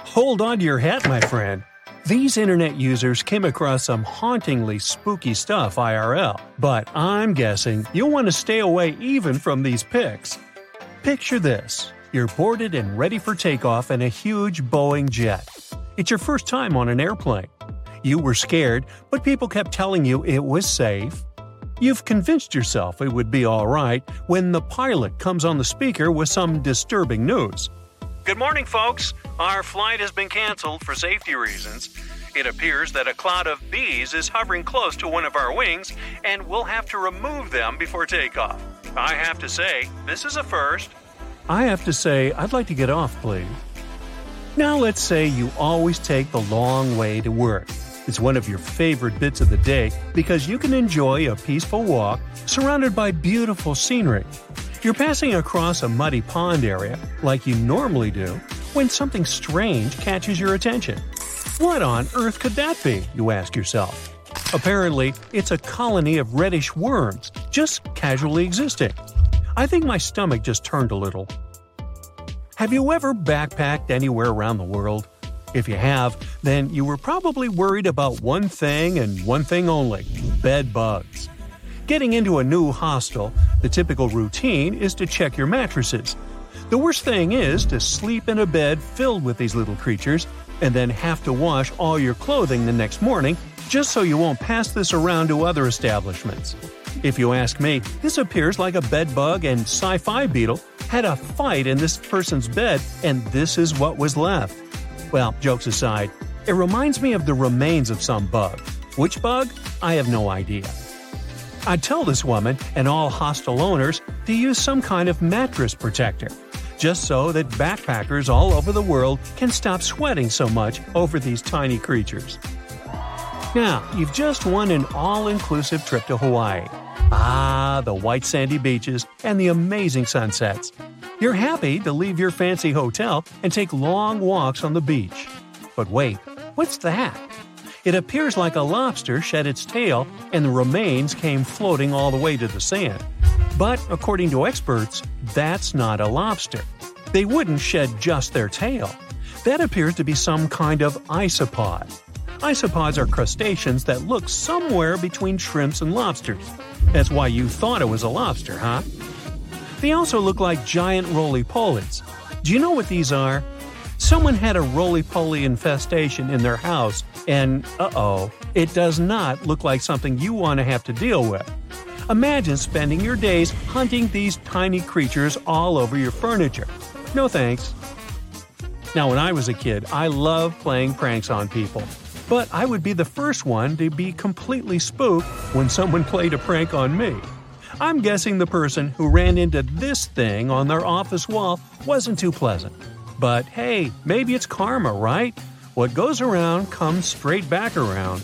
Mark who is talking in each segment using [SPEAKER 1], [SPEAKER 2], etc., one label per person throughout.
[SPEAKER 1] Hold on to your hat, my friend. These internet users came across some hauntingly spooky stuff IRL, but I'm guessing you'll want to stay away even from these pics. Picture this you're boarded and ready for takeoff in a huge Boeing jet. It's your first time on an airplane. You were scared, but people kept telling you it was safe. You've convinced yourself it would be alright when the pilot comes on the speaker with some disturbing news. Good morning, folks. Our flight has been canceled for safety reasons. It appears that a cloud of bees is hovering close to one of our wings, and we'll have to remove them before takeoff. I have to say, this is a first. I have to say, I'd like to get off, please. Now, let's say you always take the long way to work. It's one of your favorite bits of the day because you can enjoy a peaceful walk surrounded by beautiful scenery. You're passing across a muddy pond area, like you normally do, when something strange catches your attention. What on earth could that be, you ask yourself? Apparently, it's a colony of reddish worms, just casually existing. I think my stomach just turned a little. Have you ever backpacked anywhere around the world? If you have, then you were probably worried about one thing and one thing only bed bugs. Getting into a new hostel, the typical routine is to check your mattresses. The worst thing is to sleep in a bed filled with these little creatures and then have to wash all your clothing the next morning just so you won't pass this around to other establishments. If you ask me, this appears like a bedbug and sci fi beetle had a fight in this person's bed, and this is what was left. Well, jokes aside, it reminds me of the remains of some bug. Which bug? I have no idea. I'd tell this woman and all hostel owners to use some kind of mattress protector, just so that backpackers all over the world can stop sweating so much over these tiny creatures. Now, you've just won an all inclusive trip to Hawaii. Ah, the white sandy beaches and the amazing sunsets. You're happy to leave your fancy hotel and take long walks on the beach. But wait, what's that? It appears like a lobster shed its tail and the remains came floating all the way to the sand. But according to experts, that's not a lobster. They wouldn't shed just their tail. That appears to be some kind of isopod. Isopods are crustaceans that look somewhere between shrimps and lobsters. That's why you thought it was a lobster, huh? They also look like giant roly polies. Do you know what these are? Someone had a roly poly infestation in their house, and uh oh, it does not look like something you want to have to deal with. Imagine spending your days hunting these tiny creatures all over your furniture. No thanks. Now, when I was a kid, I loved playing pranks on people. But I would be the first one to be completely spooked when someone played a prank on me. I'm guessing the person who ran into this thing on their office wall wasn't too pleasant. But hey, maybe it's karma, right? What goes around comes straight back around.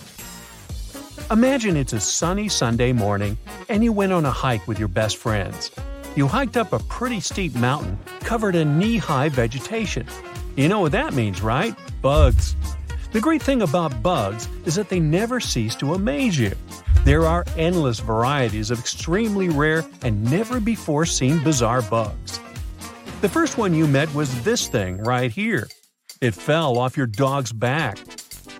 [SPEAKER 1] Imagine it's a sunny Sunday morning and you went on a hike with your best friends. You hiked up a pretty steep mountain covered in knee high vegetation. You know what that means, right? Bugs. The great thing about bugs is that they never cease to amaze you. There are endless varieties of extremely rare and never before seen bizarre bugs. The first one you met was this thing right here. It fell off your dog's back.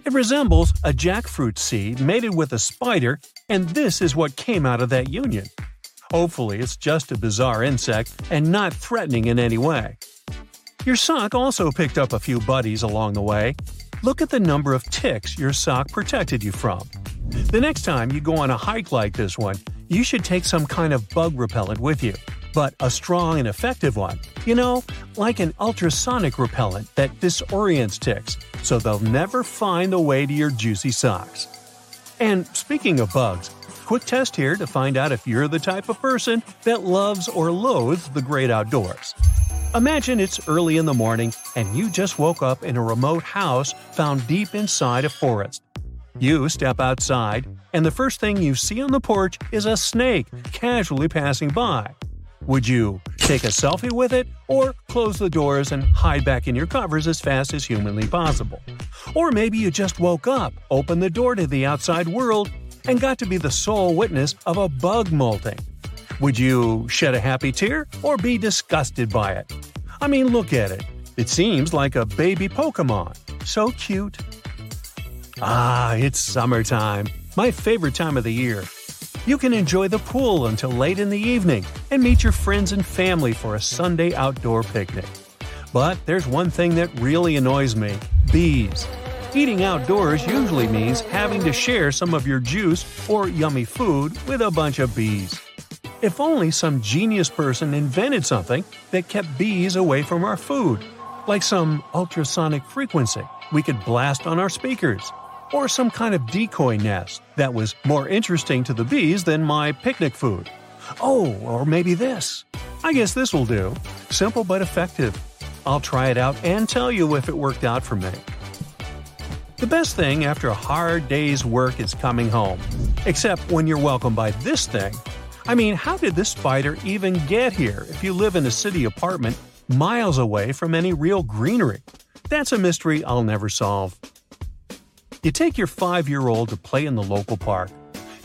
[SPEAKER 1] It resembles a jackfruit seed mated with a spider, and this is what came out of that union. Hopefully, it's just a bizarre insect and not threatening in any way. Your sock also picked up a few buddies along the way, Look at the number of ticks your sock protected you from. The next time you go on a hike like this one, you should take some kind of bug repellent with you, but a strong and effective one. You know, like an ultrasonic repellent that disorients ticks, so they'll never find the way to your juicy socks. And speaking of bugs, quick test here to find out if you're the type of person that loves or loathes the great outdoors. Imagine it's early in the morning and you just woke up in a remote house found deep inside a forest. You step outside, and the first thing you see on the porch is a snake casually passing by. Would you take a selfie with it, or close the doors and hide back in your covers as fast as humanly possible? Or maybe you just woke up, opened the door to the outside world, and got to be the sole witness of a bug molting. Would you shed a happy tear or be disgusted by it? I mean, look at it. It seems like a baby Pokemon. So cute. Ah, it's summertime, my favorite time of the year. You can enjoy the pool until late in the evening and meet your friends and family for a Sunday outdoor picnic. But there's one thing that really annoys me bees. Eating outdoors usually means having to share some of your juice or yummy food with a bunch of bees. If only some genius person invented something that kept bees away from our food, like some ultrasonic frequency we could blast on our speakers, or some kind of decoy nest that was more interesting to the bees than my picnic food. Oh, or maybe this. I guess this will do. Simple but effective. I'll try it out and tell you if it worked out for me. The best thing after a hard day's work is coming home. Except when you're welcomed by this thing. I mean, how did this spider even get here if you live in a city apartment miles away from any real greenery? That's a mystery I'll never solve. You take your five year old to play in the local park.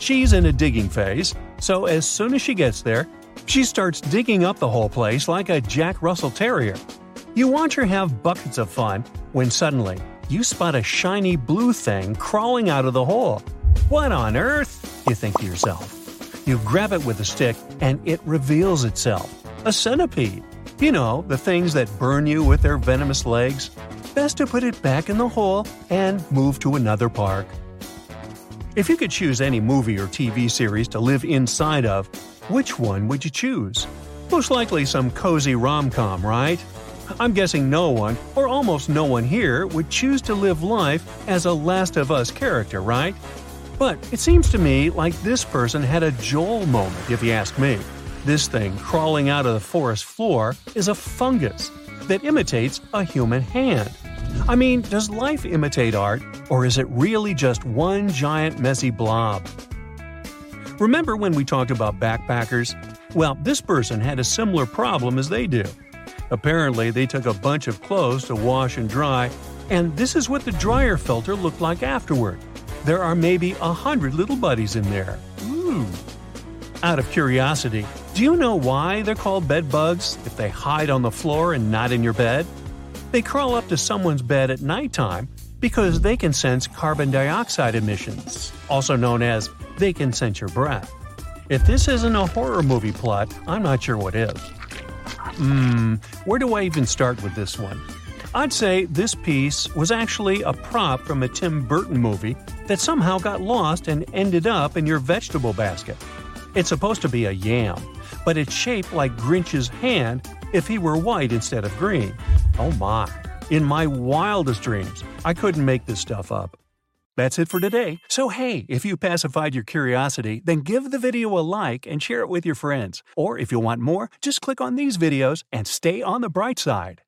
[SPEAKER 1] She's in a digging phase, so as soon as she gets there, she starts digging up the whole place like a Jack Russell Terrier. You watch her have buckets of fun when suddenly you spot a shiny blue thing crawling out of the hole. What on earth? You think to yourself. You grab it with a stick and it reveals itself a centipede. You know, the things that burn you with their venomous legs. Best to put it back in the hole and move to another park. If you could choose any movie or TV series to live inside of, which one would you choose? Most likely some cozy rom com, right? I'm guessing no one, or almost no one here, would choose to live life as a Last of Us character, right? But it seems to me like this person had a Joel moment, if you ask me. This thing crawling out of the forest floor is a fungus that imitates a human hand. I mean, does life imitate art, or is it really just one giant messy blob? Remember when we talked about backpackers? Well, this person had a similar problem as they do. Apparently, they took a bunch of clothes to wash and dry, and this is what the dryer filter looked like afterward. There are maybe a hundred little buddies in there. Ooh. Out of curiosity, do you know why they're called bed bugs if they hide on the floor and not in your bed? They crawl up to someone's bed at nighttime because they can sense carbon dioxide emissions, also known as they can sense your breath. If this isn't a horror movie plot, I'm not sure what is. Hmm, where do I even start with this one? I'd say this piece was actually a prop from a Tim Burton movie that somehow got lost and ended up in your vegetable basket. It's supposed to be a yam, but it's shaped like Grinch's hand if he were white instead of green. Oh my. In my wildest dreams, I couldn't make this stuff up. That's it for today. So hey, if you pacified your curiosity, then give the video a like and share it with your friends. Or if you want more, just click on these videos and stay on the bright side.